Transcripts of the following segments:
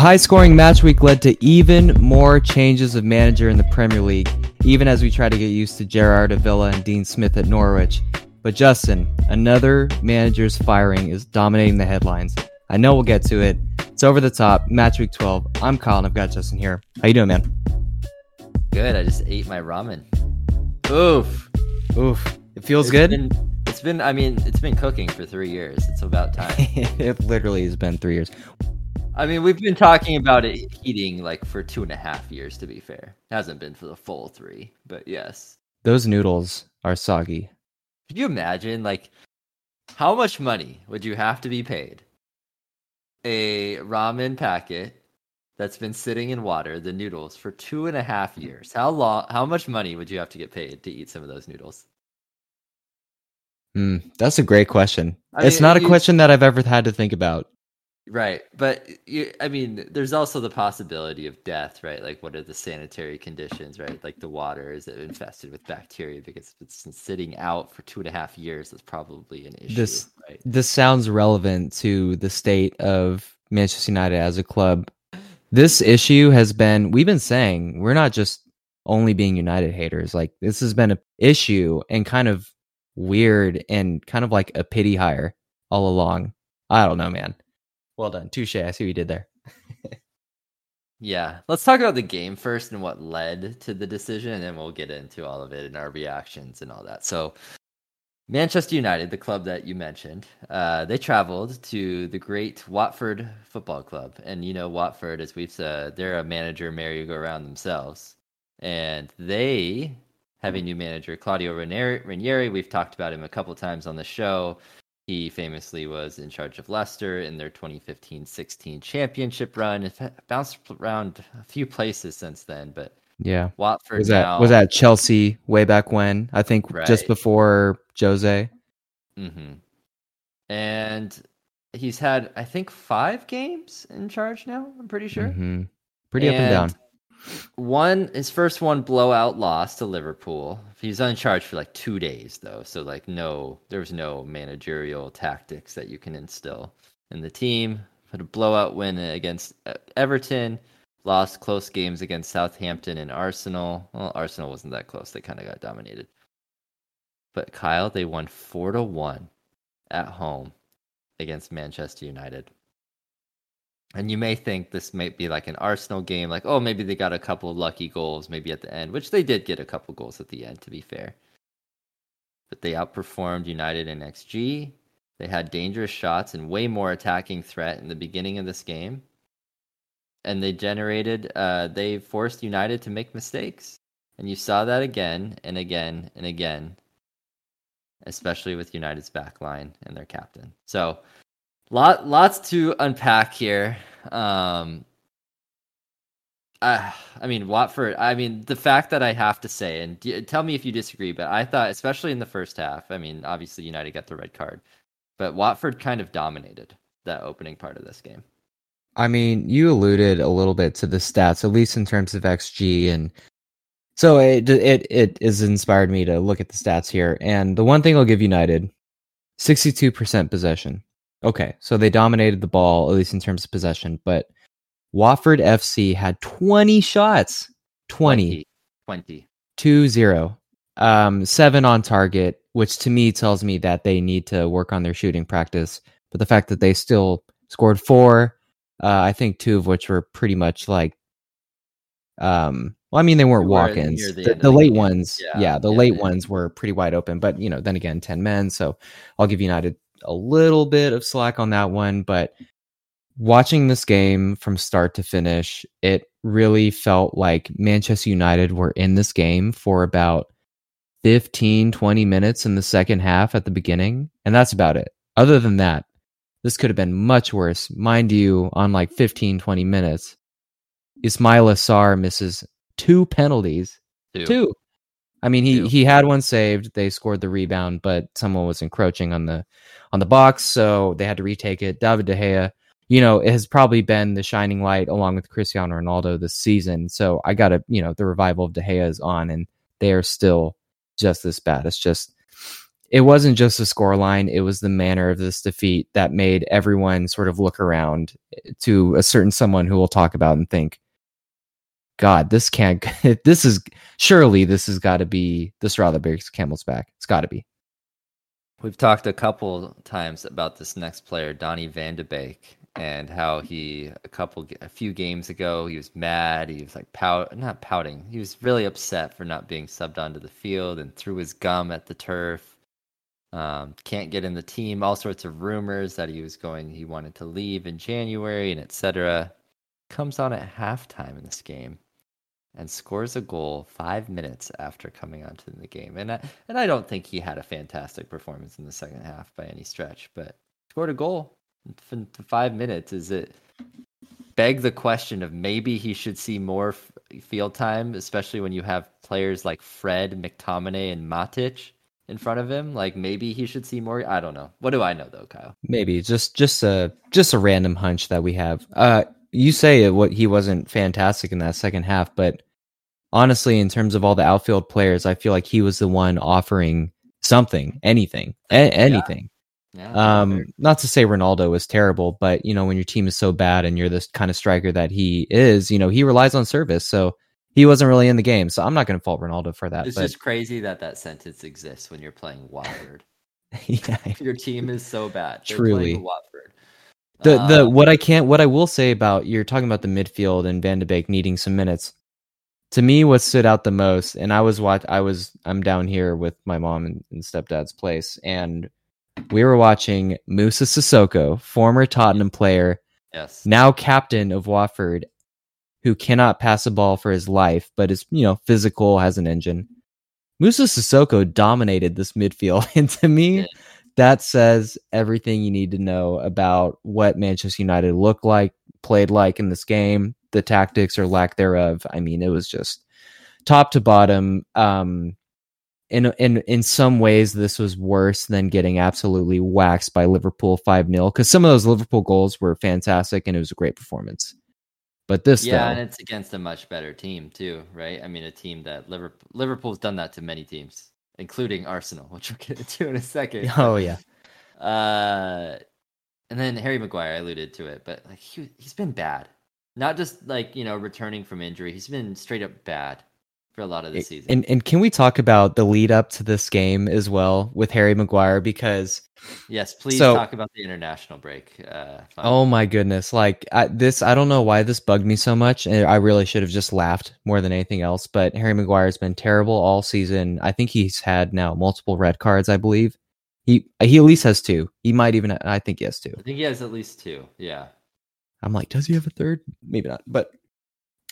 high scoring match week led to even more changes of manager in the Premier League, even as we try to get used to Gerrard at Villa and Dean Smith at Norwich. But Justin, another manager's firing is dominating the headlines. I know we'll get to it. It's over the top. Match week 12. I'm Kyle and I've got Justin here. How you doing, man? Good. I just ate my ramen. Oof. Oof. It feels It's good. been- it's been. I mean, it's been cooking for three years. It's about time. it literally has been three years. I mean, we've been talking about it heating like for two and a half years. To be fair, hasn't been for the full three, but yes. Those noodles are soggy. Could you imagine, like, how much money would you have to be paid? A ramen packet that's been sitting in water, the noodles, for two and a half years. How long? How much money would you have to get paid to eat some of those noodles? Hmm, that's a great question. I it's mean, not a you- question that I've ever had to think about. Right, but you, I mean, there's also the possibility of death, right? Like, what are the sanitary conditions, right? Like the water is it infested with bacteria because it's been sitting out for two and a half years. That's probably an issue, This- right? This sounds relevant to the state of Manchester United as a club. This issue has been, we've been saying, we're not just only being United haters. Like, this has been an issue and kind of weird and kind of like a pity hire all along. I don't know, man. Well done. Touche. I see what you did there. Yeah, let's talk about the game first and what led to the decision, and then we'll get into all of it and our reactions and all that. So, Manchester United, the club that you mentioned, uh, they traveled to the great Watford Football Club, and you know Watford, as we've said, they're a manager merry-go-round themselves, and they have a new manager, Claudio Ranieri. We've talked about him a couple times on the show. He famously was in charge of Leicester in their 2015-16 championship run. It bounced around a few places since then, but Yeah. Watford Was that now, was that Chelsea way back when? I think just before Jose. hmm And he's had, I think, five games in charge now. I'm pretty sure. Mhm. Pretty up and down. One, his first one blowout loss to Liverpool. He's on charge for like two days though, so like no, there was no managerial tactics that you can instill in the team. Had a blowout win against uh, Everton. Lost close games against Southampton and Arsenal. Well, Arsenal wasn't that close; they kind of got dominated. But Kyle, they won four to one at home against Manchester United. And you may think this might be like an Arsenal game, like, oh, maybe they got a couple of lucky goals, maybe at the end, which they did get a couple goals at the end, to be fair. But they outperformed United in XG. They had dangerous shots and way more attacking threat in the beginning of this game. And they generated, uh, they forced United to make mistakes. And you saw that again and again and again, especially with United's back line and their captain. So, lot lots to unpack here um I, I mean watford i mean the fact that i have to say and d- tell me if you disagree but i thought especially in the first half i mean obviously united got the red card but watford kind of dominated that opening part of this game I mean, you alluded a little bit to the stats, at least in terms of XG, and so it it it has inspired me to look at the stats here. And the one thing I'll give United, sixty-two percent possession. Okay, so they dominated the ball at least in terms of possession, but Watford FC had twenty shots, 20, 20 2 0, um, seven on target, which to me tells me that they need to work on their shooting practice. But the fact that they still scored four, uh, I think two of which were pretty much like, um, well, I mean, they weren't were walk-ins. the The, the the late game. ones, Yeah, yeah, the yeah, late yeah. ones were pretty wide open. But you know, then again, ten men, so I'll give United a little bit of slack on that one. But watching this game from start to finish, it really felt like Manchester United were in this game for about 15, 20 minutes in the second half at the beginning. And that's about it. Other than that, this could have been much worse. Mind you, on like 15, 20 minutes, Ismaila Sarr misses two penalties. Two. Two. I mean, he he had one saved. They scored the rebound, but someone was encroaching on the on the box, so they had to retake it. David De Gea, you know, it has probably been the shining light along with Cristiano Ronaldo this season. So I got to, you know, the revival of De Gea is on, and they are still just this bad. It's just it wasn't just the scoreline, it was the manner of this defeat that made everyone sort of look around to a certain someone who we'll talk about and think, God, this can't, this is surely this has got to be the straw that breaks camel's back. It's got to be. We've talked a couple times about this next player, Donnie van de Beek, and how he a couple a few games ago he was mad. He was like pout, not pouting. He was really upset for not being subbed onto the field and threw his gum at the turf. Um, can't get in the team. All sorts of rumors that he was going. He wanted to leave in January and etc. Comes on at halftime in this game and scores a goal five minutes after coming onto the game. And I, and I don't think he had a fantastic performance in the second half by any stretch, but scored a goal in five minutes. Is it beg the question of maybe he should see more field time, especially when you have players like Fred, McTominay, and Matic in front of him? Like maybe he should see more. I don't know. What do I know though, Kyle? Maybe just just a just a random hunch that we have. Uh, you say what he wasn't fantastic in that second half, but honestly, in terms of all the outfield players, I feel like he was the one offering something, anything, a- anything. Yeah. Yeah, um, not to say Ronaldo was terrible, but you know, when your team is so bad and you're this kind of striker that he is, you know, he relies on service. So he wasn't really in the game. So I'm not going to fault Ronaldo for that. It's but... just crazy that that sentence exists when you're playing Watford. yeah, your team is so bad. They're Truly, Watford. The the um, what I can't what I will say about you're talking about the midfield and Van de Beek needing some minutes. To me, what stood out the most, and I was watch I was I'm down here with my mom and, and stepdad's place, and we were watching Moussa Sissoko, former Tottenham player, yes, now captain of Watford, who cannot pass a ball for his life, but is you know physical, has an engine. Moussa Sissoko dominated this midfield, and to me, yeah that says everything you need to know about what Manchester United looked like, played like in this game, the tactics or lack thereof. I mean, it was just top to bottom. Um, in in in some ways, this was worse than getting absolutely waxed by Liverpool five 0 because some of those Liverpool goals were fantastic and it was a great performance. But this, yeah, though, and it's against a much better team too, right? I mean, a team that Liverpool Liverpool's done that to many teams including Arsenal, which we'll get into in a second. Oh yeah. Uh, and then Harry Maguire, I alluded to it, but like he he's been bad. Not just like you know returning from injury, he's been straight up bad for a lot of the season. And and can we talk about the lead up to this game as well with Harry Maguire because yes, please so, talk about the international break. Uh, oh my goodness, like I, this, I don't know why this bugged me so much, and I really should have just laughed more than anything else. But Harry Maguire has been terrible all season. I think he's had now multiple red cards. I believe he he at least has two. He might even. I think he has two. I think he has at least two. Yeah. I'm like, does he have a third? Maybe not, but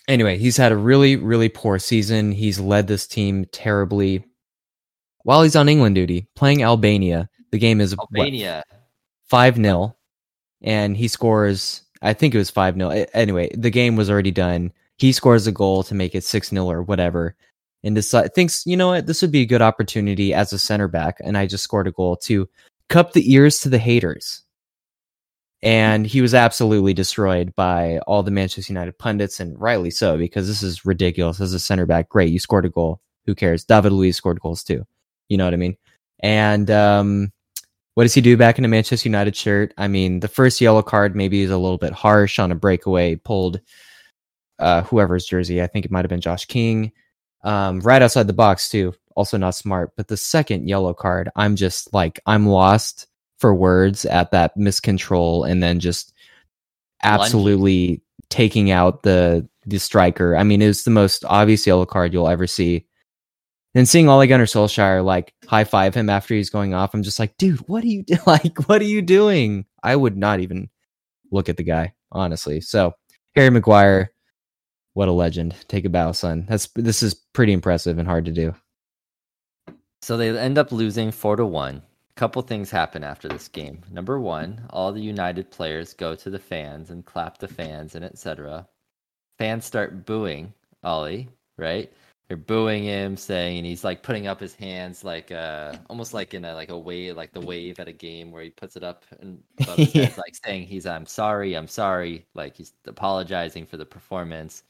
anyway, he's had a really, really poor season. He's led this team terribly. While he's on England duty, playing Albania, the game is Albania five 0 and he scores. I think it was five 0 Anyway, the game was already done. He scores a goal to make it six 0 or whatever, and decide, thinks you know what this would be a good opportunity as a center back, and I just scored a goal to cup the ears to the haters and he was absolutely destroyed by all the Manchester United pundits, and rightly so, because this is ridiculous. As a center back, great, you scored a goal. Who cares? David Luiz scored goals too. You know what I mean? And um, what does he do back in a Manchester United shirt? I mean, the first yellow card maybe is a little bit harsh on a breakaway, pulled uh, whoever's jersey. I think it might have been Josh King, um, right outside the box too. Also not smart. But the second yellow card, I'm just like I'm lost for words at that miscontrol and then just absolutely taking out the the striker. I mean, it's the most obvious yellow card you'll ever see. And seeing Ole Gunnar Solskjaer like high five him after he's going off, I'm just like, dude, what are you do- like? What are you doing? I would not even look at the guy, honestly. So Harry Maguire, what a legend! Take a bow, son. That's this is pretty impressive and hard to do. So they end up losing four to one couple things happen after this game. Number one, all the United players go to the fans and clap the fans and etc. Fans start booing Ole, right? They're booing him, saying, and he's like putting up his hands, like uh, almost like in a like a wave, like the wave at a game where he puts it up and his yeah. head, like saying he's I'm sorry, I'm sorry, like he's apologizing for the performance.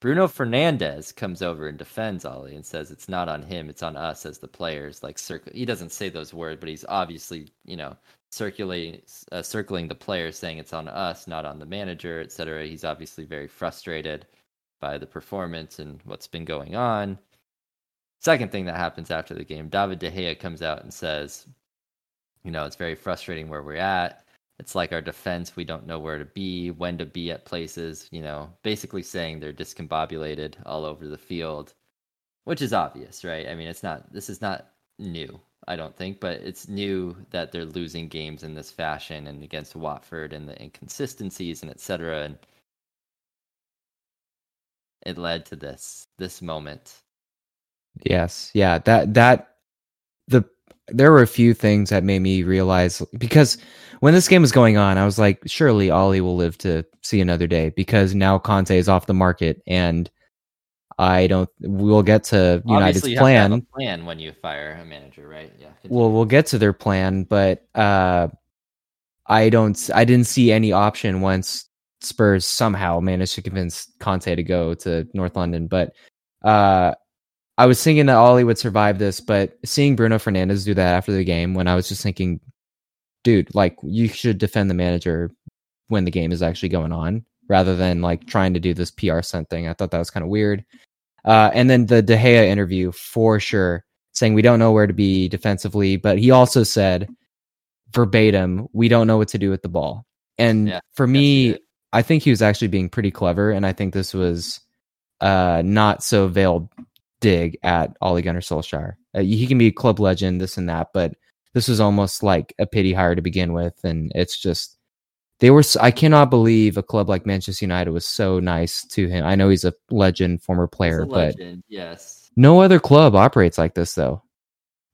Bruno Fernandes comes over and defends Ole and says it's not on him, it's on us as the players. Like circle, he doesn't say those words, but he's obviously you know circulating, uh, circling the players, saying it's on us, not on the manager, etc. He's obviously very frustrated by the performance and what's been going on. Second thing that happens after the game, David De Gea comes out and says, you know, it's very frustrating where we're at. It's like our defense, we don't know where to be, when to be at places, you know, basically saying they're discombobulated all over the field, which is obvious, right? I mean, it's not, this is not new, I don't think, but it's new that they're losing games in this fashion and against Watford and the inconsistencies and etc. And it led to this this moment. Yes, yeah, that that the there were a few things that made me realize because when this game was going on, I was like, surely Ole will live to see another day because now Conte is off the market and I don't. We'll get to United's Obviously, you plan. Have to have a plan when you fire a manager, right? Yeah. Well, we'll get to their plan, but uh, I don't. I didn't see any option once Spurs somehow managed to convince Conte to go to North London. But uh, I was thinking that Ole would survive this, but seeing Bruno Fernandes do that after the game, when I was just thinking, dude, like you should defend the manager when the game is actually going on, rather than like trying to do this PR stunt thing. I thought that was kind of weird. Uh, and then the De Gea interview for sure, saying we don't know where to be defensively, but he also said verbatim, we don't know what to do with the ball. And Yeah, for me. I think he was actually being pretty clever, and I think this was uh, not so veiled dig at Ole Gunnar Solskjaer. Uh, he can be a club legend, this and that, but this was almost like a pity hire to begin with, and it's just they were. I cannot believe a club like Manchester United was so nice to him. I know he's a legend, former He's player, a but yes. no other club operates like this, though.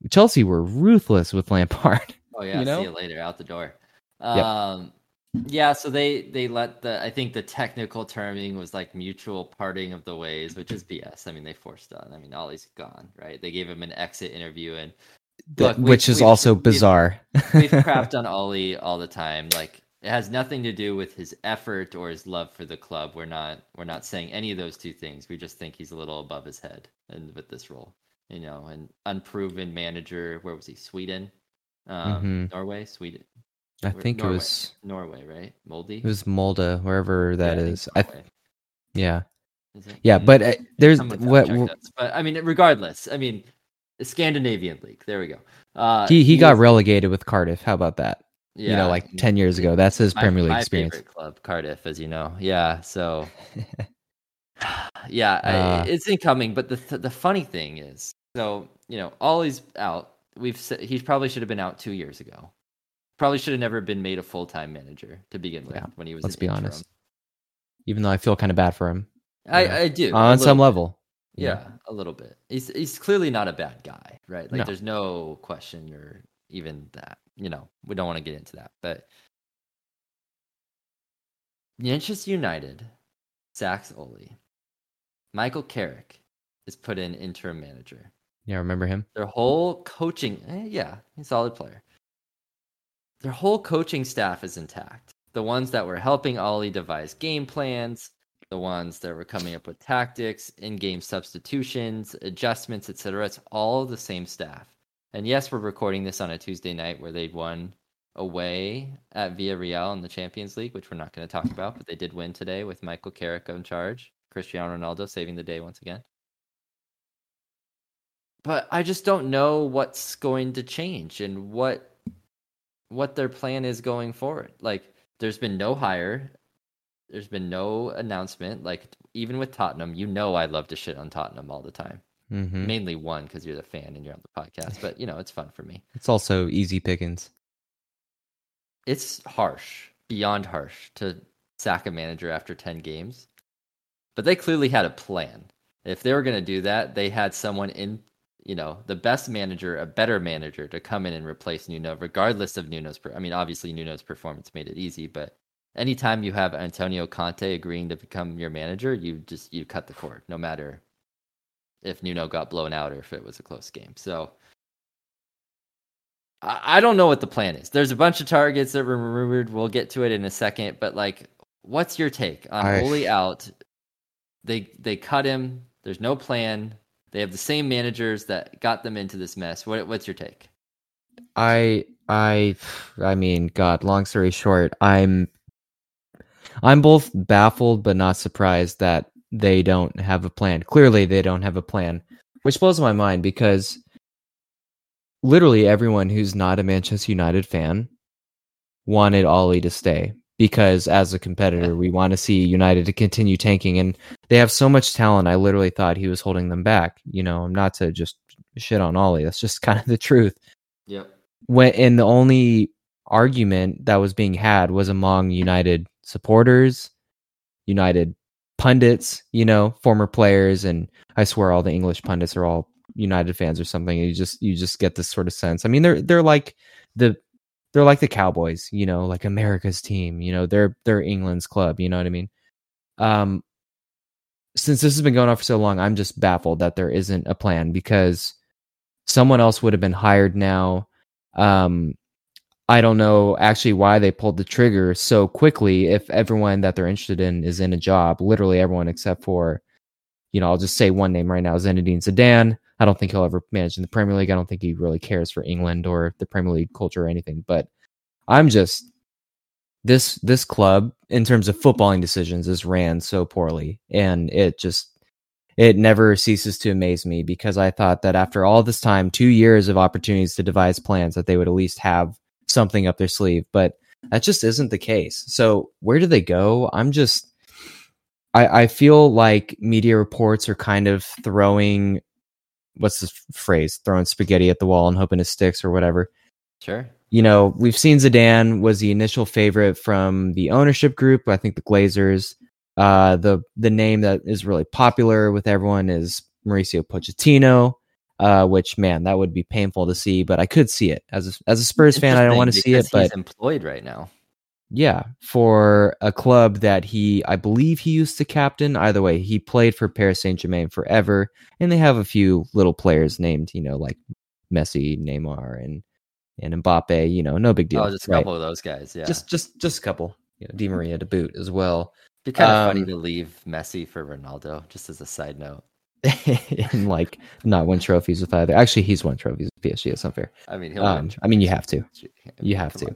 Chelsea were ruthless with Lampard. Oh yeah, you know? see you later out the door. Yep. Yeah, so they they let the I think the technical terming was like mutual parting of the ways, which is BS. I mean, they forced on. I mean, Ole's gone, right? They gave him an exit interview and Look, which is we've- also we've- bizarre. we've crapped on Ole all the time. Like it has nothing to do with his effort or his love for the club. We're not we're not saying any of those two things. We just think he's a little above his head and with this role. You know, an unproven manager. Where was he? Sweden, um, Mhm. Norway, Sweden. I think Norway. it was Norway, right? Moldy. it was Molde, wherever that Yeah, is. I yeah. Is? Yeah, but uh, there's what. But I mean, regardless, I mean, Scandinavian League. There we go. Uh, he he got is- relegated with Cardiff. How about that? Yeah, you know, like ten years ago. That's his my, Premier League my experience. favorite club, Cardiff, as you know. Yeah, so yeah, Uh. I, it's incoming. But the th- the funny thing is, so you know, Ole's out. We've said he probably should have been out two years ago. Probably should have never been made a full time manager to begin with Yeah, when he was. let's be interim. honest. Even though I feel kind of bad for him I, Yeah. I do on some bit. level. know? Yeah, a little bit. He's he's clearly not a bad guy, right? Like No. there's no question or even that. You know, we don't want to get into that. But Manchester United sacks Ole. Michael Carrick is put in interim manager. Yeah, remember him? Their whole coaching, eh, yeah, he's a solid player. Their whole coaching staff is intact. The ones that were helping Ole devise game plans, the ones that were coming up with tactics, in-game substitutions, adjustments, etc. It's all the same staff. And yes, we're recording this on a Tuesday night where they'd won away at Villarreal in the Champions League, which we're not going to talk about, but they did win today with Michael Carrick in charge. Cristiano Ronaldo saving the day once again but I just don't know what's going to change and what what their plan is going forward. Like there's been no hire, there's been no announcement. Like even with Tottenham, you know I love to shit on Tottenham all the time. hmm Mainly one because you're the fan and you're on the podcast, but you know it's fun for me. It's also easy pickings. It's harsh, beyond harsh, to sack a manager after ten games. But they clearly had a plan. If they were going to do that, they had someone in, you know, the best manager, a better manager to come in and replace Nuno, regardless of Nuno's. Per- I mean, obviously Nuno's performance made it easy, but anytime you have Antonio Conte agreeing to become your manager, you just you cut the cord, no matter if Nuno got blown out or if it was a close game. So I, I don't know what the plan is. There's a bunch of targets that were rumored. We'll get to it in a second, but like, what's your take on I- Ole out? they they cut him. There's no plan. They have the same managers that got them into this mess. What what's your take? I I I mean, God, long story short, I'm I'm both baffled but not surprised that they don't have a plan. Clearly they don't have a plan, which blows my mind because literally everyone who's not a Manchester United fan wanted Ole to stay because as a competitor, we want to see United to continue tanking and they have so much talent. I literally thought he was holding them back. You know, I'm not to just shit on Ole. That's just kind of the truth. Yep. When and the only argument that was being had was among United supporters, United pundits, you know, former players, and I swear all the English pundits are all United fans or something. You just you just get this sort of sense. I mean, they're they're like the they're like the Cowboys, you know, like America's team. You know, they're they're England's club. You know what I mean? Um, since this has been going on for so long, I'm just baffled that there isn't a plan because someone else would have been hired now. Um, I don't know actually why they pulled the trigger so quickly if everyone that they're interested in is in a job, literally everyone except for, you know, I'll just say one name right now, Zinedine Zidane. I don't think he'll ever manage in the Premier League. I don't think he really cares for England or the Premier League culture or anything. But I'm just this this club in terms of footballing decisions is ran so poorly, and it just it never ceases to amaze me because I thought that after all this time, two years of opportunities to devise plans, that they would at least have something up their sleeve. But that just isn't the case. So where do they go? I'm just I, I feel like media reports are kind of throwing what's this phrase? Throwing spaghetti at the wall and hoping it sticks or whatever. Sure. You know, we've seen Zidane was the initial favorite from the ownership group. I think the Glazers. Uh, the the name that is really popular with everyone is Mauricio Pochettino. Uh, which man, that would be painful to see, but I could see it as a, as a Spurs fan. I don't want to see it, but he's employed right now. Yeah, for a club that he, I believe he used to captain. Either way, he played for Paris Saint Germain forever, and they have a few little players named, you know, like Messi, Neymar, and and Mbappe. You know, no big deal. Oh, just a couple of those guys. Yeah, just just just a couple. You know, Di Maria to boot as well. It'd Be kind of um, funny to leave Messi for Ronaldo. Just as a side note. and like not win trophies with either. Actually, he's won trophies with PSG. It's unfair. I mean, um, I mean, you have to. You have to.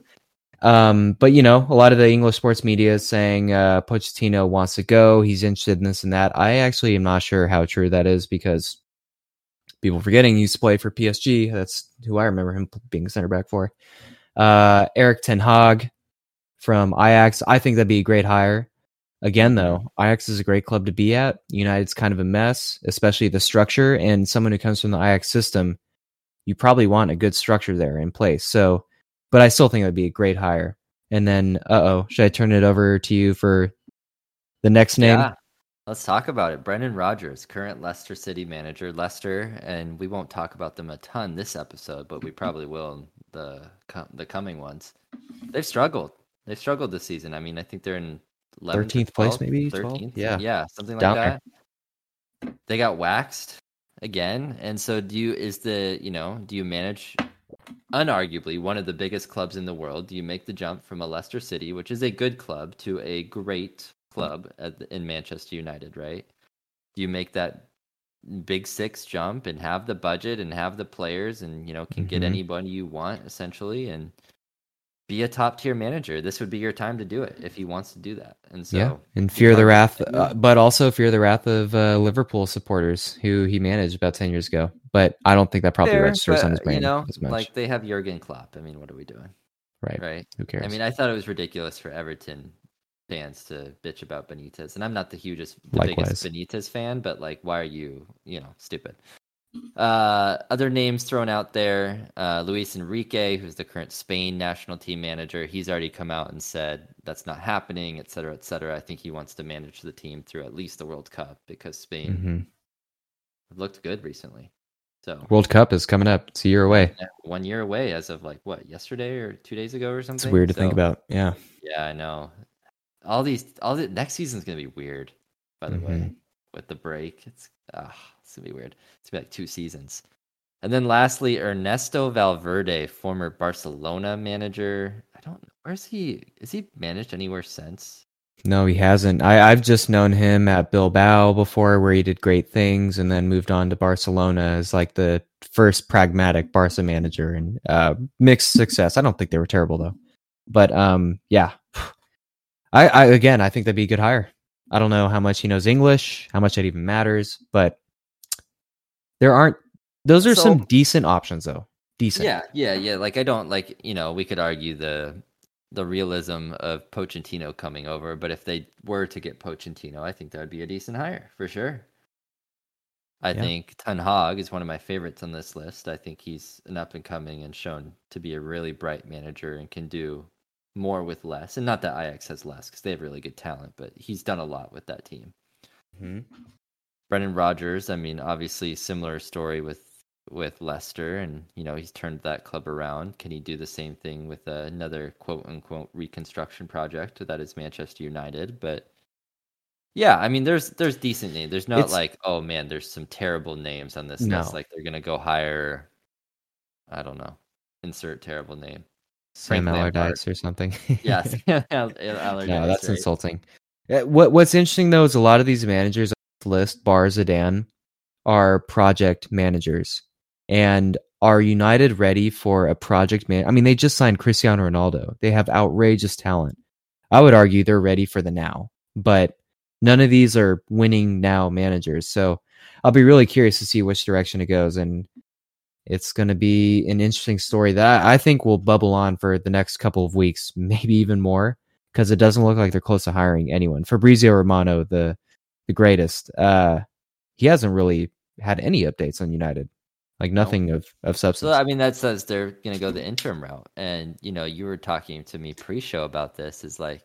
Um, but you know, a lot of the English sports media is saying uh, Pochettino wants to go. He's interested in this and that. I actually am not sure how true that is because people forgetting he used to play for PSG. That's who I remember him being center back for. Uh, Erik Ten Hag from Ajax. I think that'd be a great hire. Again, though, Ajax is a great club to be at. United's kind of a mess, especially the structure. And someone who comes from the Ajax system, you probably want a good structure there in place. So but I still think it would be a great hire. And then, uh oh, should I turn it over to you for the next name? Yeah, let's talk about it. Brendan Rodgers, current Leicester City manager. Leicester, and we won't talk about them a ton this episode, but we probably will in the the coming ones. They've struggled. They've struggled this season. I mean, I think they're in 13th place, maybe 13th. Yeah, yeah, something like that. They got waxed again, and so do you? Is the you know do you manage unarguably one of the biggest clubs in the world. Do you make the jump from a Leicester City, which is a good club, to a great club at, in Manchester United, right? Do you make that big six jump and have the budget and have the players and you know can mm-hmm. get anybody you want essentially and be a top tier manager. This would be your time to do it if he wants to do that. And so, yeah, and fear the wrath, uh, but also fear the wrath of uh, Liverpool supporters who he managed about ten years ago. But I don't think that probably Fair, registers but, on his brain. You know, like they have Jurgen Klopp. I mean, what are we doing? Right. Right. Who cares? I mean, I thought it was ridiculous for Everton fans to bitch about Benitez, and I'm not the hugest, the Likewise. biggest Benitez fan, but like, why are you, you know, stupid? Uh, other names thrown out there: uh, Luis Enrique, who's the current Spain national team manager. He's already come out and said that's not happening, et cetera, et cetera. I think he wants to manage the team through at least the World Cup because Spain mm-hmm. looked good recently. So World Cup is coming up. It's a year away. One year away, as of like what yesterday or two days ago or something. It's weird to so, think about. Yeah. Yeah, I know. All these, all the next season's gonna be weird. By the mm-hmm. way, with the break, it's ah, it's gonna be weird. It's gonna be like two seasons. And then lastly, Ernesto Valverde, former Barcelona manager. I don't know where's he. Is he managed anywhere since? No, he hasn't. I, I've just known him at Bilbao before, where he did great things, and then moved on to Barcelona as like the first pragmatic Barca manager and uh, mixed success. I don't think they were terrible though, but um, yeah. I, I again, I think that'd be a good hire. I don't know how much he knows English, how much that even matters, but there aren't. Those are So- some decent options though. Decent. Yeah, yeah, yeah. Like I don't like you know we could argue the the realism of Pochettino coming over, but if they were to get Pochettino, I think that would be a decent hire for sure. I Yeah. think Ten Hag is one of my favorites on this list. I think he's an up and coming and shown to be a really bright manager and can do more with less. And not that Ajax has less because they have really good talent, but he's done a lot with that team. Mhm. Brendan Rodgers, I mean, obviously similar story with with Leicester, and you know he's turned that club around. Can he do the same thing with another quote unquote reconstruction project that is Manchester United? But yeah, I mean, there's there's decent names. There's not It's- like oh man, there's some terrible names on this No. list. Like they're gonna go hire, I don't know, insert terrible name. Sam Frank Lampard. Allardyce or something. Yes, Allardyce. no, that's right? insulting. Uh, What What's interesting though is a lot of these managers list, bar Zidane, are project managers, and are United ready for a project man? I mean, they just signed Cristiano Ronaldo. They have outrageous talent. I would argue they're ready for the now, but none of these are winning now managers. So I'll be really curious to see which direction it goes, and it's going to be an interesting story that I I think will bubble on for the next couple of weeks, maybe even more, because it doesn't look like they're close to hiring anyone. Fabrizio Romano, the the greatest, uh, he hasn't really had any updates on United, like nothing of of substance. So I mean, that says they're going to go the interim route. And you know, you were talking to me pre-show about this. Is like,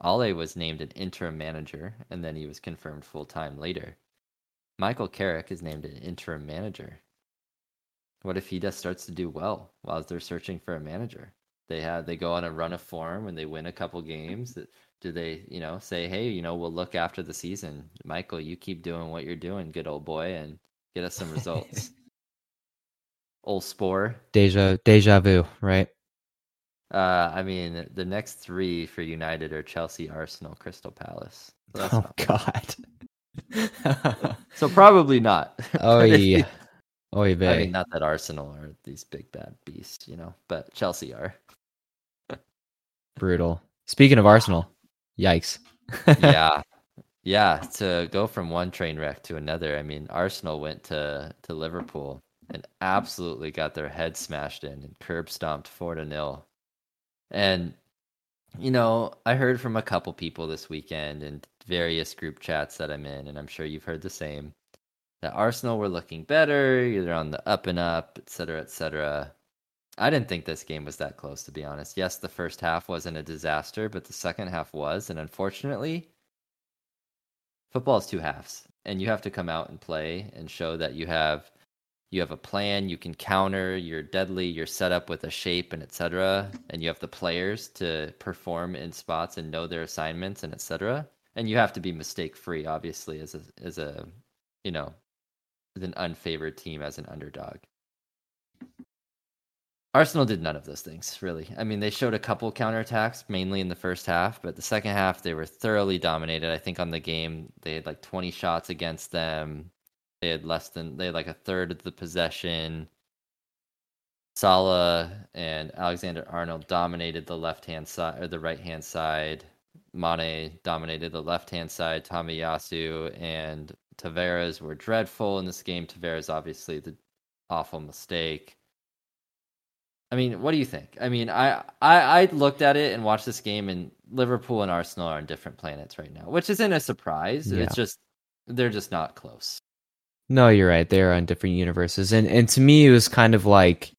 Ole was named an interim manager, and then he was confirmed full time later. Michael Carrick is named an interim manager. What if he just starts to do well while they're searching for a manager? They have they go on a run of form and they win a couple games. Do they you know say, hey, you know, we'll look after the season. Michael, you keep doing what you're doing, good old boy, and get us some results. old Spore. deja deja vu, right? Uh, I mean, the next three for United are Chelsea, Arsenal, Crystal Palace. So, Oh God. so probably not. oh yeah. Oh I mean, not that Arsenal are these big bad beasts, you know, but Chelsea are. Brutal. Speaking of Arsenal, yikes. yeah, yeah. To go from one train wreck to another, I mean, Arsenal went to to Liverpool and absolutely got their head smashed in and curb stomped four to nil. And you know, I heard from a couple people this weekend and various group chats that I'm in, and I'm sure you've heard the same. That Arsenal were looking better, either on the up and up, et cetera, et cetera. I didn't think this game was that close, to be honest. Yes, the first half wasn't a disaster, but the second half was, and unfortunately, football is two halves, and you have to come out and play and show that you have you have a plan, you can counter, you're deadly, you're set up with a shape and etc. And you have the players to perform in spots and know their assignments and etc. And you have to be mistake free, obviously, as a as a you know as an unfavored team as an underdog. Arsenal did none of those things, really. I mean, they showed a couple counterattacks, mainly in the first half, but the second half they were thoroughly dominated. I think on the game they had like 20 shots against them. They had less than they had like a third of the possession. Salah and Alexander Arnold dominated the left hand side or the right hand side. Mane dominated the left hand side. Tomiyasu and Tavares were dreadful in this game. Tavares obviously the awful mistake. I mean, what do you think? I mean, I, I I looked at it and watched this game, and Liverpool and Arsenal are on different planets right now, which isn't a surprise. Yeah. It's just they're just not close. No, you're right. They are on different universes, and and to me, it was kind of like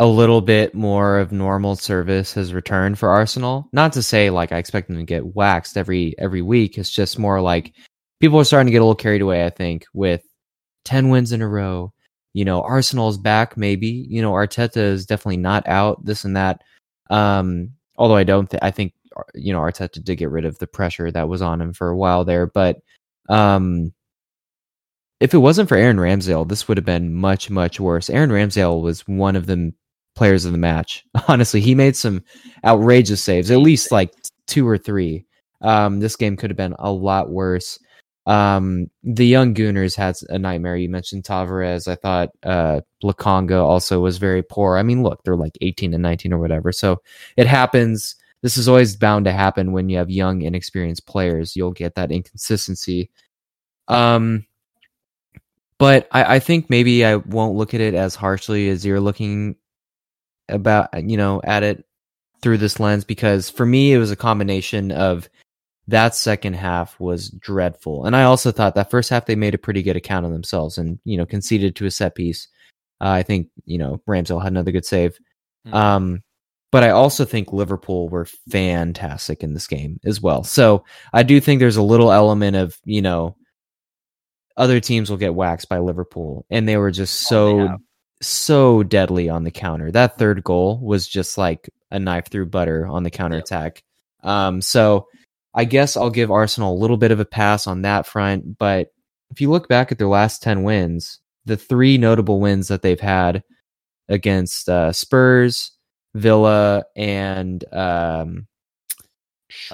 a little bit more of normal service has returned for Arsenal. Not to say like I expect them to get waxed every every week. It's just more like people are starting to get a little carried away. I think with ten wins in a row. You know, Arsenal's back. Maybe you know Arteta is definitely not out. This and that. Um, although I don't. Th- I think you know Arteta did get rid of the pressure that was on him for a while there, but um if it wasn't for Aaron Ramsdale, this would have been much, much worse. Aaron Ramsdale was one of the players of the match. Honestly, he made some outrageous saves, at least like two or three. Um, this game could have been a lot worse. Um, the young Gooners had a nightmare. You mentioned Tavares. I thought uh, Lokonga also was very poor. I mean, look, they're like 18 and 19 or whatever. So it happens. This is always bound to happen when you have young, inexperienced players. You'll get that inconsistency. Um, but I, I think maybe I won't look at it as harshly as you're looking about, you know, at it through this lens because for me it was a combination of that second half was dreadful. And I also thought that first half they made a pretty good account of themselves and, you know, conceded to a set piece. Uh, I think, you know, Ramsdale had another good save. Mm-hmm. Um, but I also think Liverpool were fantastic in this game as well. So I do think there's a little element of, you know, other teams will get waxed by Liverpool. And they were just so, oh, so deadly on the counter. That third goal was just like a knife through butter on the counterattack. Yep. Um, so I guess I'll give Arsenal a little bit of a pass on that front. But if you look back at their last 10 wins, the three notable wins that they've had against uh, Spurs, Villa, and um,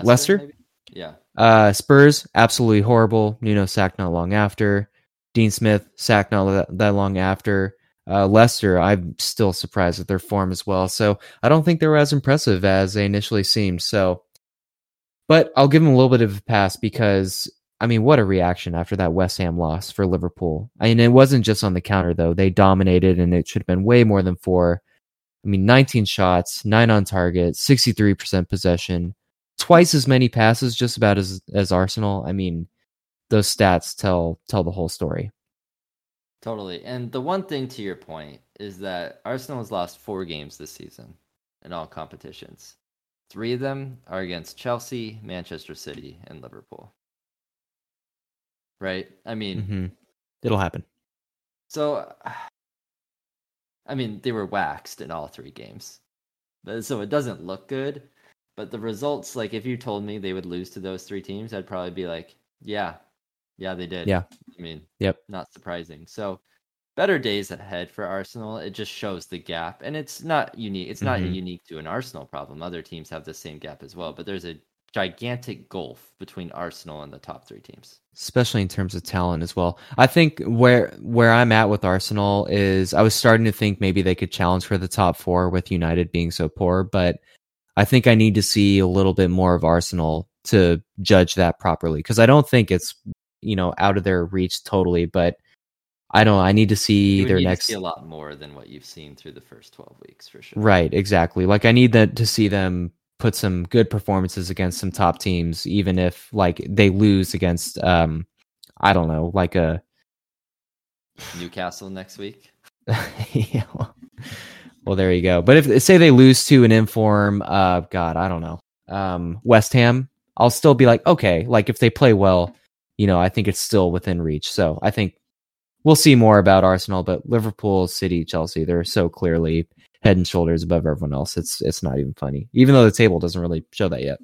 Leicester. Leicester? Yeah. Uh, Spurs, absolutely horrible. Nuno sacked not long after. Dean Smith sacked not that, that long after. Uh, Leicester, I'm still surprised at their form as well. So I don't think they were as impressive as they initially seemed. So but I'll give him a little bit of a pass because I mean, what a reaction after that West Ham loss for Liverpool. I mean, it wasn't just on the counter though; they dominated, and it should have been way more than four. I mean, 19 shots, nine on target, 63% possession, twice as many passes, just about as as Arsenal. I mean, those stats tell tell the whole story. Totally. And the one thing to your point is that Arsenal has lost four games this season in all competitions. Three of them are against Chelsea, Manchester City, and Liverpool. Right? I mean, mm-hmm. it'll happen. So, I mean, they were waxed in all three games. So it doesn't look good. But the results, like if you told me they would lose to those three teams, I'd probably be like, yeah, yeah, they did. Yeah. I mean, yep. Not surprising. So better days ahead for Arsenal. It just shows the gap, and it's not unique. It's not mm-hmm. unique to an Arsenal problem. Other teams have the same gap as well, but there's a gigantic gulf between Arsenal and the top three teams, especially in terms of talent as well. I think where where I'm at with Arsenal is I was starting to think maybe they could challenge for the top four with United being so poor, but I think I need to see a little bit more of Arsenal to judge that properly because I don't think it's you know out of their reach totally, but I don't. I need to see their next. see a lot more than what you've seen through the first twelve weeks, for sure. Right. Exactly. Like I need that to see them put some good performances against some top teams, even if like they lose against, um, I don't know, like a Newcastle next week. yeah. Well, well, there you go. But if say they lose to an inform, uh, God, I don't know, um, West Ham, I'll still be like, okay, like if they play well, you know, I think it's still within reach. So I think we'll see more about Arsenal, but Liverpool, City, Chelsea, they're so clearly head and shoulders above everyone else. It's it's not even funny, even though the table doesn't really show that yet.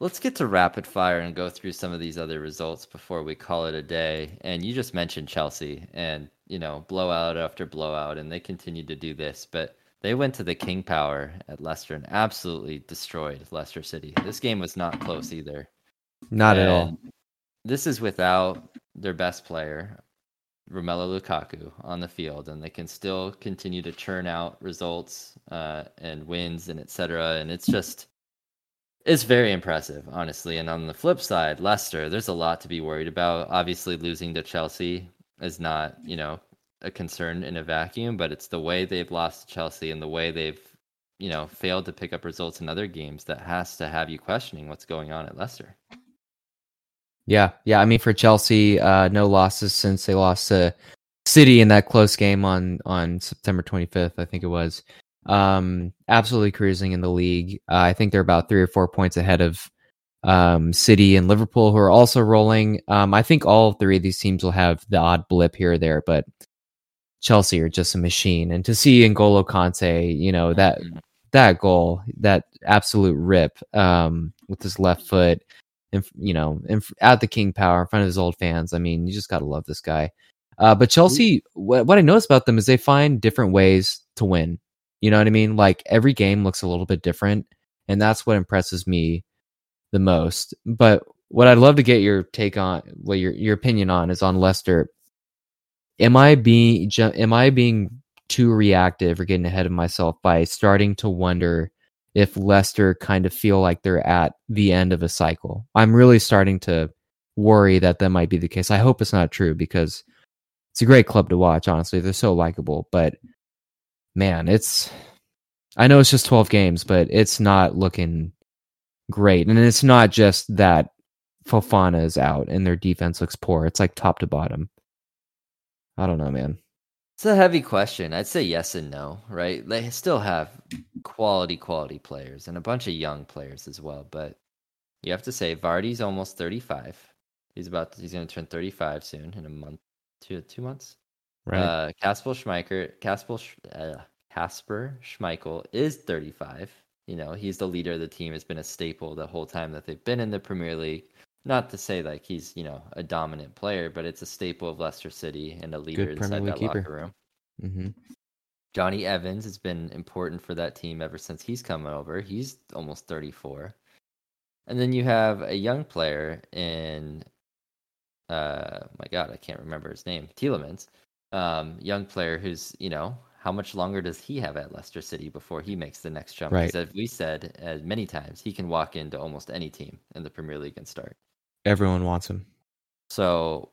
Let's get to rapid fire and go through some of these other results before we call it a day. And you just mentioned Chelsea and, you know, blowout after blowout, and they continue to do this, but they went to the King Power at Leicester and absolutely destroyed Leicester City. This game was not close either. Not and at all. This is without their best player, Romelu Lukaku, on the field, and they can still continue to churn out results uh, and wins and etc. And it's just it's very impressive, honestly. And on the flip side, Leicester, there's a lot to be worried about. Obviously, losing to Chelsea is not, you know, a concern in a vacuum, but it's the way they've lost to Chelsea and the way they've, you know, failed to pick up results in other games that has to have you questioning what's going on at Leicester. Yeah, yeah. I mean, for Chelsea, uh, no losses since they lost to City in that close game on on September 25th, I think it was. Um, absolutely cruising in the league. Uh, I think they're about three or four points ahead of um, City and Liverpool, who are also rolling. Um, I think all three of these teams will have the odd blip here or there, but Chelsea are just a machine. And to see N'Golo Kante, you know that mm-hmm. that goal, that absolute rip um, with his left foot in, you know, in, at the King Power in front of his old fans. I mean, you just got to love this guy. Uh, but Chelsea, what, what I notice about them is they find different ways to win. You know what I mean? Like every game looks a little bit different, and that's what impresses me the most. But what I'd love to get your take on, what your your opinion on, is on Leicester. Am I being am I being too reactive or getting ahead of myself by starting to wonder if Leicester kind of feel like they're at the end of a cycle? I'm really starting to worry that that might be the case. I hope it's not true because it's a great club to watch. Honestly, they're so likable, but man, it's I know it's just 12 games, but it's not looking great. And it's not just that Fofana is out and their defense looks poor. It's like top to bottom. I don't know, man. It's a heavy question. I'd say yes and no, right? They still have quality, quality players and a bunch of young players as well. But you have to say Vardy's almost 35. He's about he's going to turn 35 soon in a month, two two months. Right. Uh, Kasper Schmeichel, Kasper, uh, Kasper Schmeichel is 35. You know, he's the leader of the team. Has been a staple the whole time that they've been in the Premier League. Not to say like he's you know a dominant player, but it's a staple of Leicester City and a leader Good inside that keeper. locker room. hmm Jonny Evans has been important for that team ever since he's come over. He's almost 34. And then you have a young player in uh my god, I can't remember his name. Tielemans. Um young player who's, you know, how much longer does he have at Leicester City before he makes the next jump? Right. Because as we said uh, many times, he can walk into almost any team in the Premier League and start. Everyone wants him. So,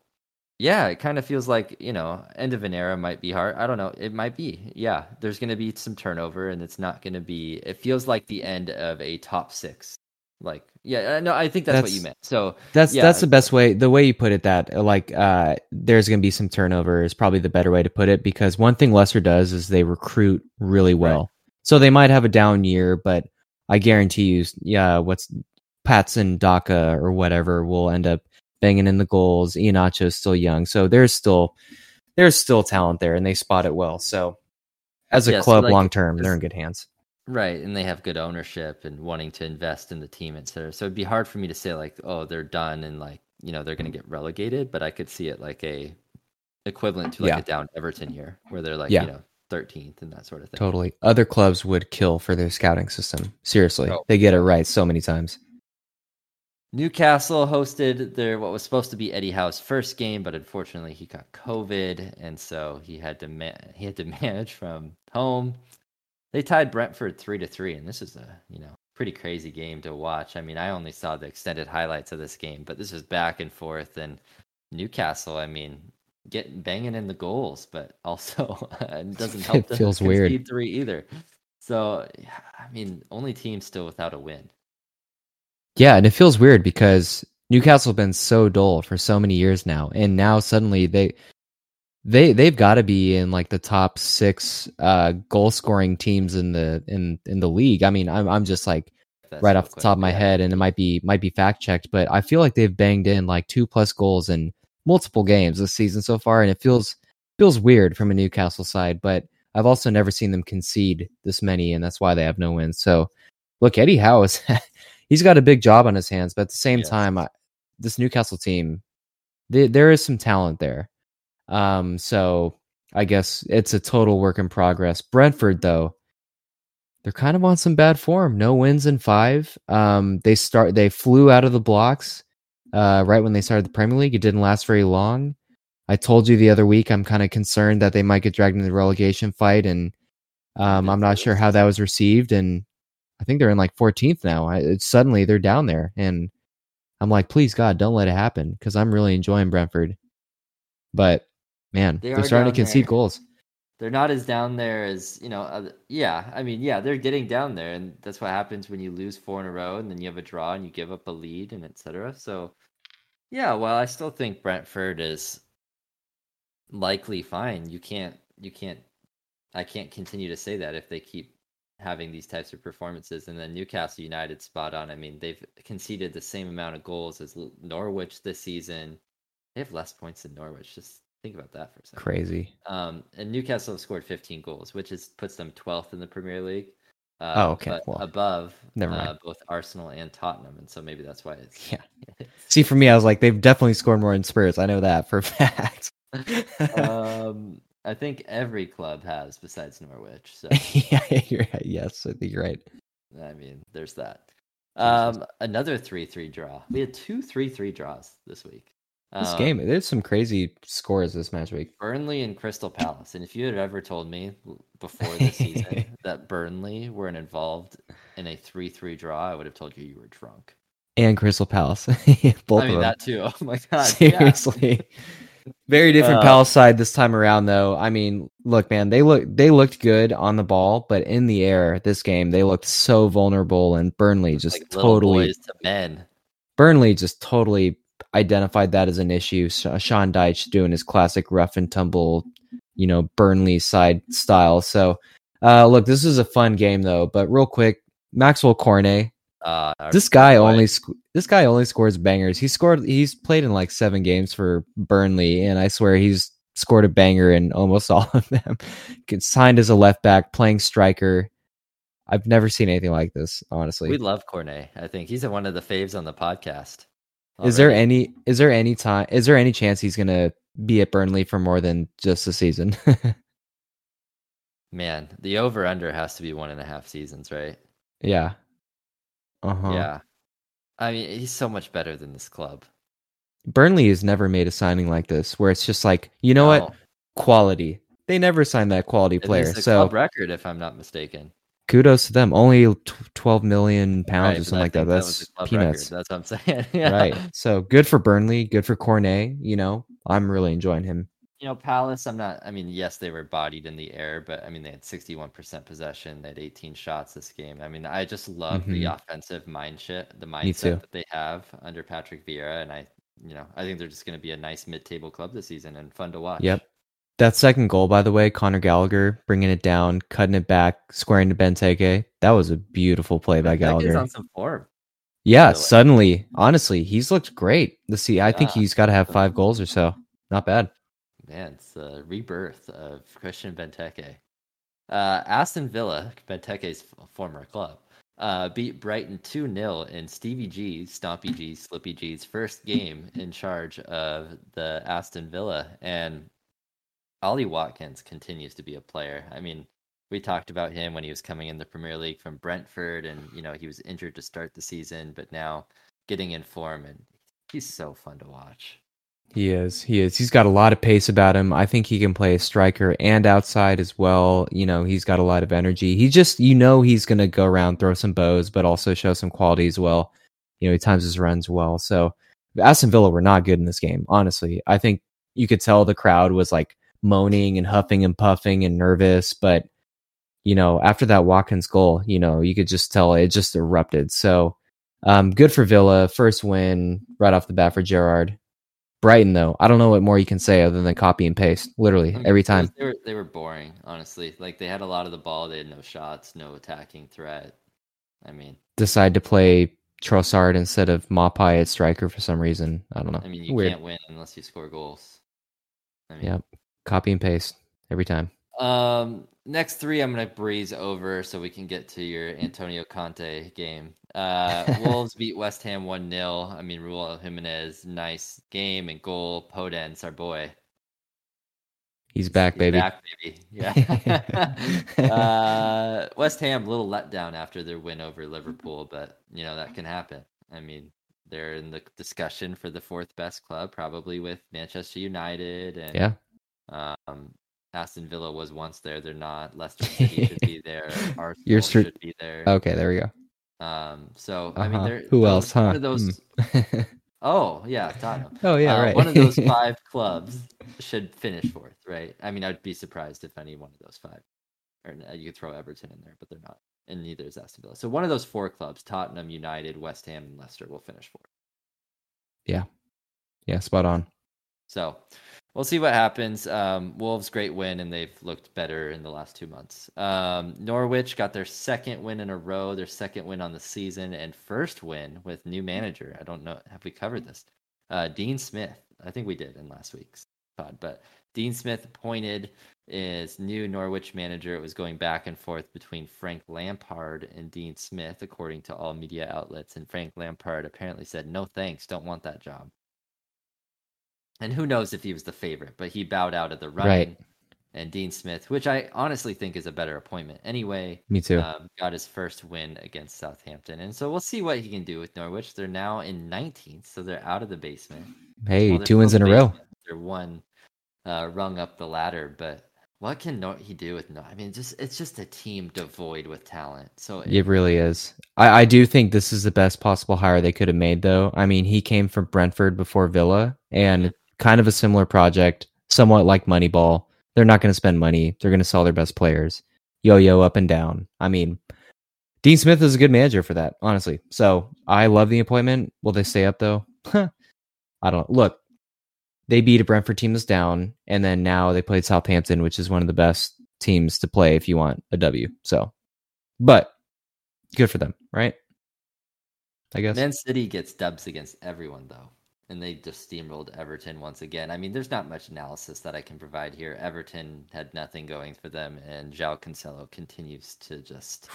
yeah, it kind of feels like, you know, end of an era might be hard. I don't know. It might be. Yeah, there's going to be some turnover and it's not going to be, it feels like the end of a top six. Like, yeah, no, I think that's, what you meant. So, That's Yeah. that's the best way. The way you put it, that like uh, there's going to be some turnover is probably the better way to put it. Because one thing Leicester does is they recruit really well. So they might have a down year, but I guarantee you, yeah, what's Patson, Daka, or whatever will end up banging in the goals. Iheanacho is still young, so there's still there's still talent there, and they spot it well. So as a Yeah, so, club, like, long term, they're in good hands. right. And they have good ownership and wanting to invest in the team, et cetera. So it'd be hard for me to say, like, oh, they're done and, like, you know, they're going to get relegated. But I could see it like a equivalent to like Yeah. a down Everton year where they're like, Yeah. you know, 13th and that sort of thing. Totally. Other clubs would kill for their scouting system. Seriously, Oh. they get it right so many times. Newcastle hosted their what was supposed to be Eddie Howe's first game, but unfortunately he got COVID, and so he had to ma- he had to manage from home. They tied Brentford three to three, and this is a you know pretty crazy game to watch. I mean, I only saw the extended highlights of this game, but this was back and forth, and Newcastle, I mean, getting banging in the goals, but also uh, it doesn't help. It feels weird. three either. So yeah, I mean, only team still without a win. Yeah, and it feels weird because Newcastle have been so dull for so many years now, and now suddenly they they they've got to be in like the top six uh, goal scoring teams in the in in the league. I mean, I'm I'm just like That's right off the quick, top of my yeah. head, and it might be might be fact checked, but I feel like they've banged in like two plus goals in multiple games this season so far, and it feels feels weird from a Newcastle side. But I've also never seen them concede this many, and that's why they have no wins. So look, Eddie Howe is he's got a big job on his hands, but at the same time, I, this Newcastle team, they, there is some talent there. Um, so I guess it's a total work in progress. Brentford, though, they're kind of on some bad form. No wins in five. Um, they start they flew out of the blocks uh, right when they started the Premier League. It didn't last very long. I told you the other week I'm kind of concerned that they might get dragged into the relegation fight, and um, I'm not sure how that was received. And I think they're in like 14th now. I, it's, suddenly they're down there, and I'm like, please God, don't let it happen because I'm really enjoying Brentford. But man, They are starting to concede there. goals. they're not as down there as you know other, yeah i mean yeah they're getting down there and that's what happens when you lose four in a row and then you have a draw and you give up a lead and etc so yeah well i still think brentford is likely fine you can't you can't i can't continue to say that if they keep having these types of performances and then newcastle united spot on i mean they've conceded the same amount of goals as norwich this season they have less points than norwich just think about that for a second Crazy. um, and Newcastle have scored 15 goals, which is puts them 12th in the Premier League. Uh, Oh, okay, well, above never uh, mind. both Arsenal and Tottenham, and so maybe that's why it's Yeah. See, for me, I was like, they've definitely scored more in Spurs. I know that for a fact. um, I think every club has besides Norwich. So yeah, you're right. Yes, I think you're right. I mean, there's that. Um, another three-three draw. We had two three-three draws this week. This Um, game, there's some crazy scores this match week. Burnley and Crystal Palace. And if you had ever told me before the season that Burnley weren't involved in a three-three draw, I would have told you you were drunk. And Crystal Palace. Both I mean of them. that too. Oh my god. yeah. Very different Uh, Palace side this time around though. I mean, look man, they look they looked good on the ball, but in the air this game they looked so vulnerable and Burnley just Like totally to men. Burnley just totally identified that as an issue. Sean Dyche doing his classic rough and tumble, you know, Burnley side style. So, uh, look, this is a fun game though. But real quick, Maxwell Cornet, Uh, this guy only sc- this guy only scores bangers. He scored. He's played in like seven games for Burnley, and I swear he's scored a banger in almost all of them. Signed as a left back, playing striker. I've never seen anything like this, honestly. We love Cornet. I think he's one of the faves on the podcast. Is there any is there any time is there any chance he's gonna be at Burnley for more than just a season? man? The over under has to be one and a half seasons, right? yeah. Uh huh. Yeah. I mean, he's so much better than this club. Burnley has never made a signing like this where it's just like, you know what? Quality. They never signed that quality it player. So club record, if I'm not mistaken. kudos to them. Only tw- 12 million pounds Right, or something like that. That's club peanuts. Record. That's what I'm saying. yeah. Right. So good for Burnley, good for Cornet, you know. I'm really enjoying him. You know, Palace, I'm not, I mean, yes, they were bodied in the air, but I mean, they had 61% possession. They had 18 shots this game. I mean, I just love the Mhm. offensive mind shit, the mindset that they have under Patrick Vieira. And I, you know, I think they're just going to be a nice mid table club this season and fun to watch. Yep. That second goal, by the way, Conor Gallagher bringing it down, cutting it back, squaring to Benteke. That was a beautiful play by Gallagher. on some form. Yeah, suddenly, honestly, he's looked great. The see, I think he's got to have five goals or so. Not bad. Man, it's the rebirth of Christian Benteke. Uh, Aston Villa, Benteke's former club, uh, beat Brighton 2 0 in Stevie G's, Stompy G's, Slippy G's first game in charge of the Aston Villa. And Ollie Watkins continues to be a player. I mean, we talked about him when he was coming in the Premier League from Brentford, and, you know, he was injured to start the season, but now getting in form, and he's so fun to watch. He is. He is. He's got a lot of pace about him. I think he can play a striker and outside as well. You know, he's got a lot of energy. He just, you know, he's going to go around, throw some bows, but also show some quality as well. You know, he times his runs well. So Aston Villa were not good in this game, honestly. I think you could tell the crowd was like moaning and huffing and puffing and nervous, but you know, after that Watkins goal, you know, you could just tell it just erupted. So, um, good for Villa. First win right off the bat for Gerrard. Brighton, though, I don't know what more you can say other than copy and paste. Literally every time. They were they were boring, honestly. Like they had a lot of the ball, they had no shots, no attacking threat. I mean, Decide to play Trossard instead of Maupay at striker for some reason. I don't know. I mean, you Weird. can't win unless you score goals. I mean, Yep. Copy and paste every time. Um, next three, I'm gonna breeze over so we can get to your Antonio Conte game. Uh, Wolves beat West Ham one 0 I mean, Raul Jimenez, nice game and goal. Podence, our boy, He's back, He's baby. Back, baby. Yeah. uh, West Ham, little letdown after their win over Liverpool, but you know that can happen. I mean, they're in the discussion for the fourth best club, probably with Manchester United and Yeah. um, Aston Villa was once there. They're not. Leicester City should be there. Arsenal You're str- should be there. Okay, there we go. Um, so I mean, Uh-huh. they're Who else, one huh? of those. Hmm. Oh yeah, Tottenham. oh, yeah, Uh, right. One of those five clubs should finish fourth, right? I mean, I'd be surprised if any one of those five, or you could throw Everton in there, but they're not, and neither is Aston Villa. So one of those four clubs, Tottenham, United, West Ham, and Leicester, will finish fourth. Yeah, yeah, spot on. So we'll see what happens. Um, Wolves great win, and they've looked better in the last two months. Um, Norwich got their second win in a row, their second win on the season, and first win with new manager. I don't know, have we covered this? Uh, Dean Smith. I think we did in last week's pod, but Dean Smith appointed as new Norwich manager. It was going back and forth between Frank Lampard and Dean Smith, according to all media outlets. And Frank Lampard apparently said, "No thanks, don't want that job." And who knows if he was the favorite, but he bowed out of the running. Right. and Dean Smith, which I honestly think is a better appointment. Anyway, me too. Um, got his first win against Southampton, and so we'll see what he can do with Norwich. They're now in 19th, so they're out of the basement. Hey, well, two wins in a row. They're one uh, rung up the ladder, but what can Nor- he do with no? I mean, just it's just a team devoid with talent. So it, it really is. I, I do think this is the best possible hire they could have made, though. I mean, he came from Brentford before Villa, and kind of a similar project, somewhat like Moneyball. They're not going to spend money. They're going to sell their best players, yo yo up and down. I mean, Dean Smith is a good manager for that, honestly. So I love the appointment. Will they stay up though? I don't know. look they beat a Brentford team that's down, and then now they played Southampton, which is one of the best teams to play if you want a W. So, but good for them, right? I guess. Man City gets dubs against everyone though, and they just steamrolled Everton once again. I mean, there's not much analysis that I can provide here. Everton had nothing going for them, and João Cancelo continues to just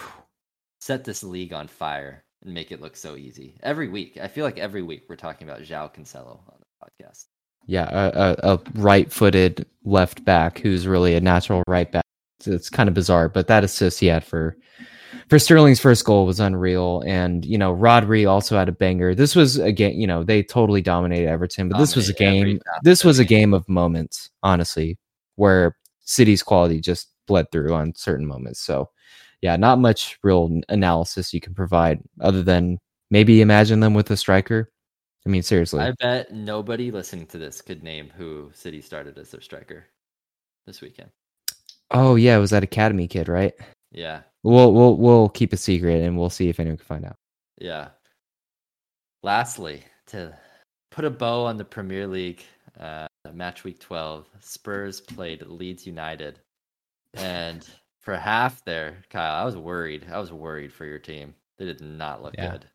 set this league on fire and make it look so easy every week. I feel like every week we're talking about João Cancelo on the podcast yeah, a, a right-footed left back who's really a natural right back. So it's kind of bizarre, but that assist he had for for Sterling's first goal was unreal. And you know, Rodri also had a banger. This was a game. You know, they totally dominated Everton, but this was a game. This was a game of moments, honestly, where City's quality just bled through on certain moments. So, yeah, not much real analysis you can provide other than maybe imagine them with a striker I mean, seriously. I bet nobody listening to this could name who City started as their striker this weekend. Oh yeah, it was that Academy kid, right? Yeah. We'll we'll we'll keep a secret and we'll see if anyone can find out. Yeah. Lastly, to put a bow on the Premier League, uh, match week twelve, Spurs played Leeds United, and for half there, Kyle, I was worried. I was worried for your team. They did not look yeah. good.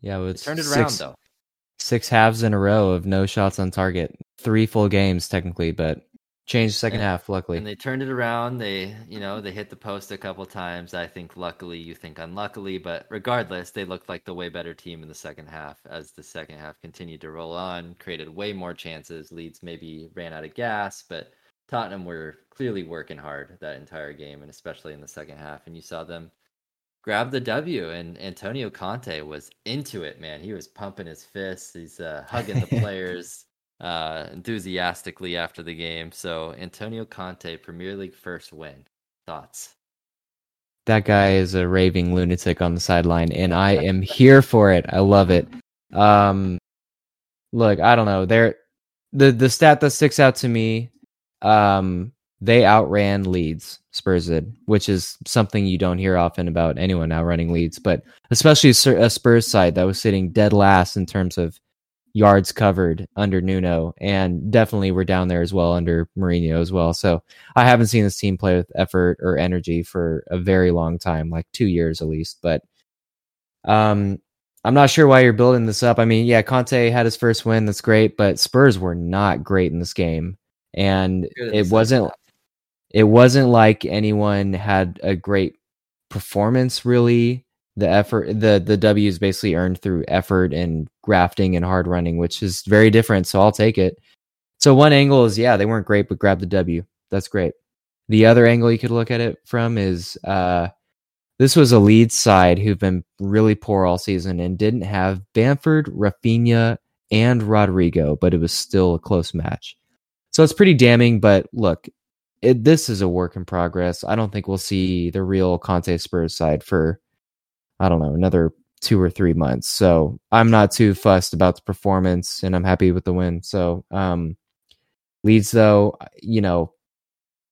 Yeah, it was turned it around though six halves in a row of no shots on target. Three full games technically, but changed second and, half. Luckily, and they turned it around. They, you know, they hit the post a couple times. I think luckily, you think unluckily, but regardless, they looked like the way better team in the second half. As the second half continued to roll on, created way more chances. Leeds maybe ran out of gas, but Tottenham were clearly working hard that entire game, and especially in the second half. And you saw them grab the W. And Antonio Conte was into it, man. He was pumping his fists. He's uh, hugging the players uh, enthusiastically after the game. So Antonio Conte, Premier League first win. Thoughts? That guy is a raving lunatic on the sideline, and I am here for it. I love it. Um, look, I don't know. There, the the stat that sticks out to me, um, they outran Leeds Spurs did, which is something you don't hear often about anyone now running Leeds, but especially a Spurs side that was sitting dead last in terms of yards covered under Nuno, and definitely we're down there as well under Mourinho as well. So I haven't seen this team play with effort or energy for a very long time, like two years at least. But um, I'm not sure why you're building this up. I mean, yeah, Conte had his first win, that's great, but Spurs were not great in this game, and it wasn't it wasn't like anyone had a great performance really the effort the the w is basically earned through effort and grafting and hard running which is very different so i'll take it so one angle is yeah they weren't great but grab the w that's great the other angle you could look at it from is uh this was a lead side who've been really poor all season and didn't have Bamford, Raphinha, and Rodrigo, but it was still a close match. So it's pretty damning. But look, it, this is a work in progress. I don't think we'll see the real Conte Spurs side for I don't know another two or three months. So I'm not too fussed about the performance, and I'm happy with the win. So um, Leeds, though, you know,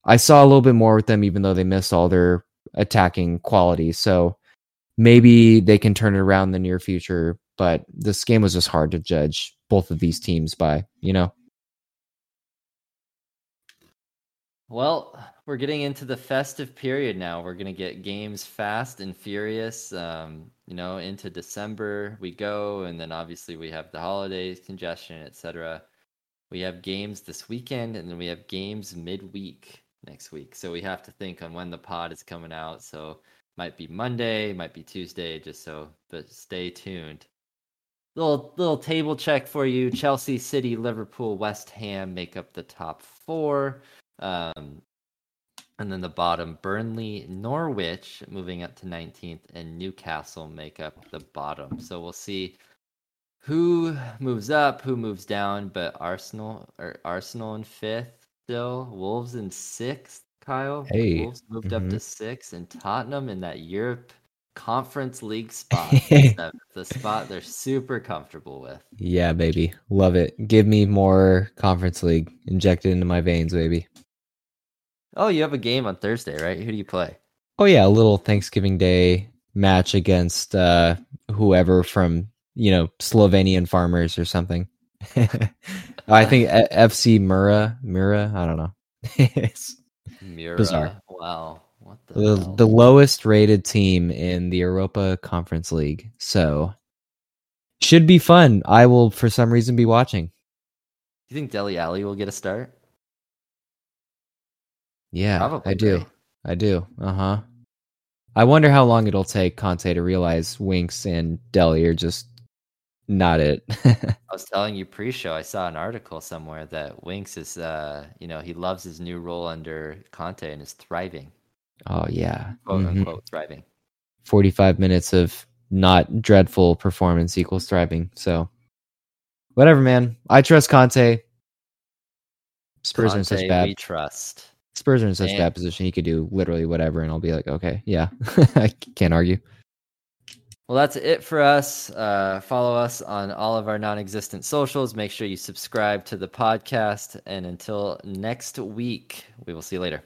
I saw a little bit more with them, even though they missed all their attacking quality. So maybe they can turn it around in the near future. But this game was just hard to judge both of these teams by, you know. Well, we're getting into the festive period now. We're gonna get games fast and furious. Um, you know, into December we go, and then obviously we have the holidays, congestion, etc. We have games this weekend, and then we have games midweek next week. So we have to think on when the pod is coming out. So might be Monday, might be Tuesday, just so. But stay tuned. Little little table check for you: Chelsea, City, Liverpool, West Ham make up the top four. Um, And then the bottom, Burnley, Norwich moving up to 19th, and Newcastle make up the bottom. So we'll see who moves up, who moves down. But Arsenal or Arsenal in fifth still, Wolves in sixth. Kyle, Hey. Wolves moved Mhm. up to six, and Tottenham in that Europe Conference League spot, the spot they're super comfortable with. Yeah, baby. Love it. Give me more Conference League. Inject it into my veins, baby. Oh, you have a game on Thursday, right? Who do you play? Oh yeah, a little Thanksgiving Day match against uh whoever from, you know, Slovenian farmers or something. I think FC Mura, Mura, I don't know. it's Mura. Bizarre. Wow. What the, the, hell? the lowest rated team in the Europa Conference League. So should be fun. I will for some reason be watching. Do you think Dele Alli will get a start? Yeah, Probably, I do. I do. Uh huh. I wonder how long it'll take Conte to realize Winks and Dele are just not it. I was telling you pre-show. I saw an article somewhere that Winks is, uh, you know, he loves his new role under Conte and is thriving, oh yeah. quote Mhm. unquote thriving. Forty-five minutes of not dreadful performance equals thriving. So whatever, man. I trust Conte. Spurs are in such bad we trust. Spurs are in such Man. bad position. He could do literally whatever, and I'll be like, okay, yeah, I can't argue. Well, that's it for us. Uh, follow us on all of our non-existent socials. Make sure you subscribe to the podcast. And until next week, we will see you later.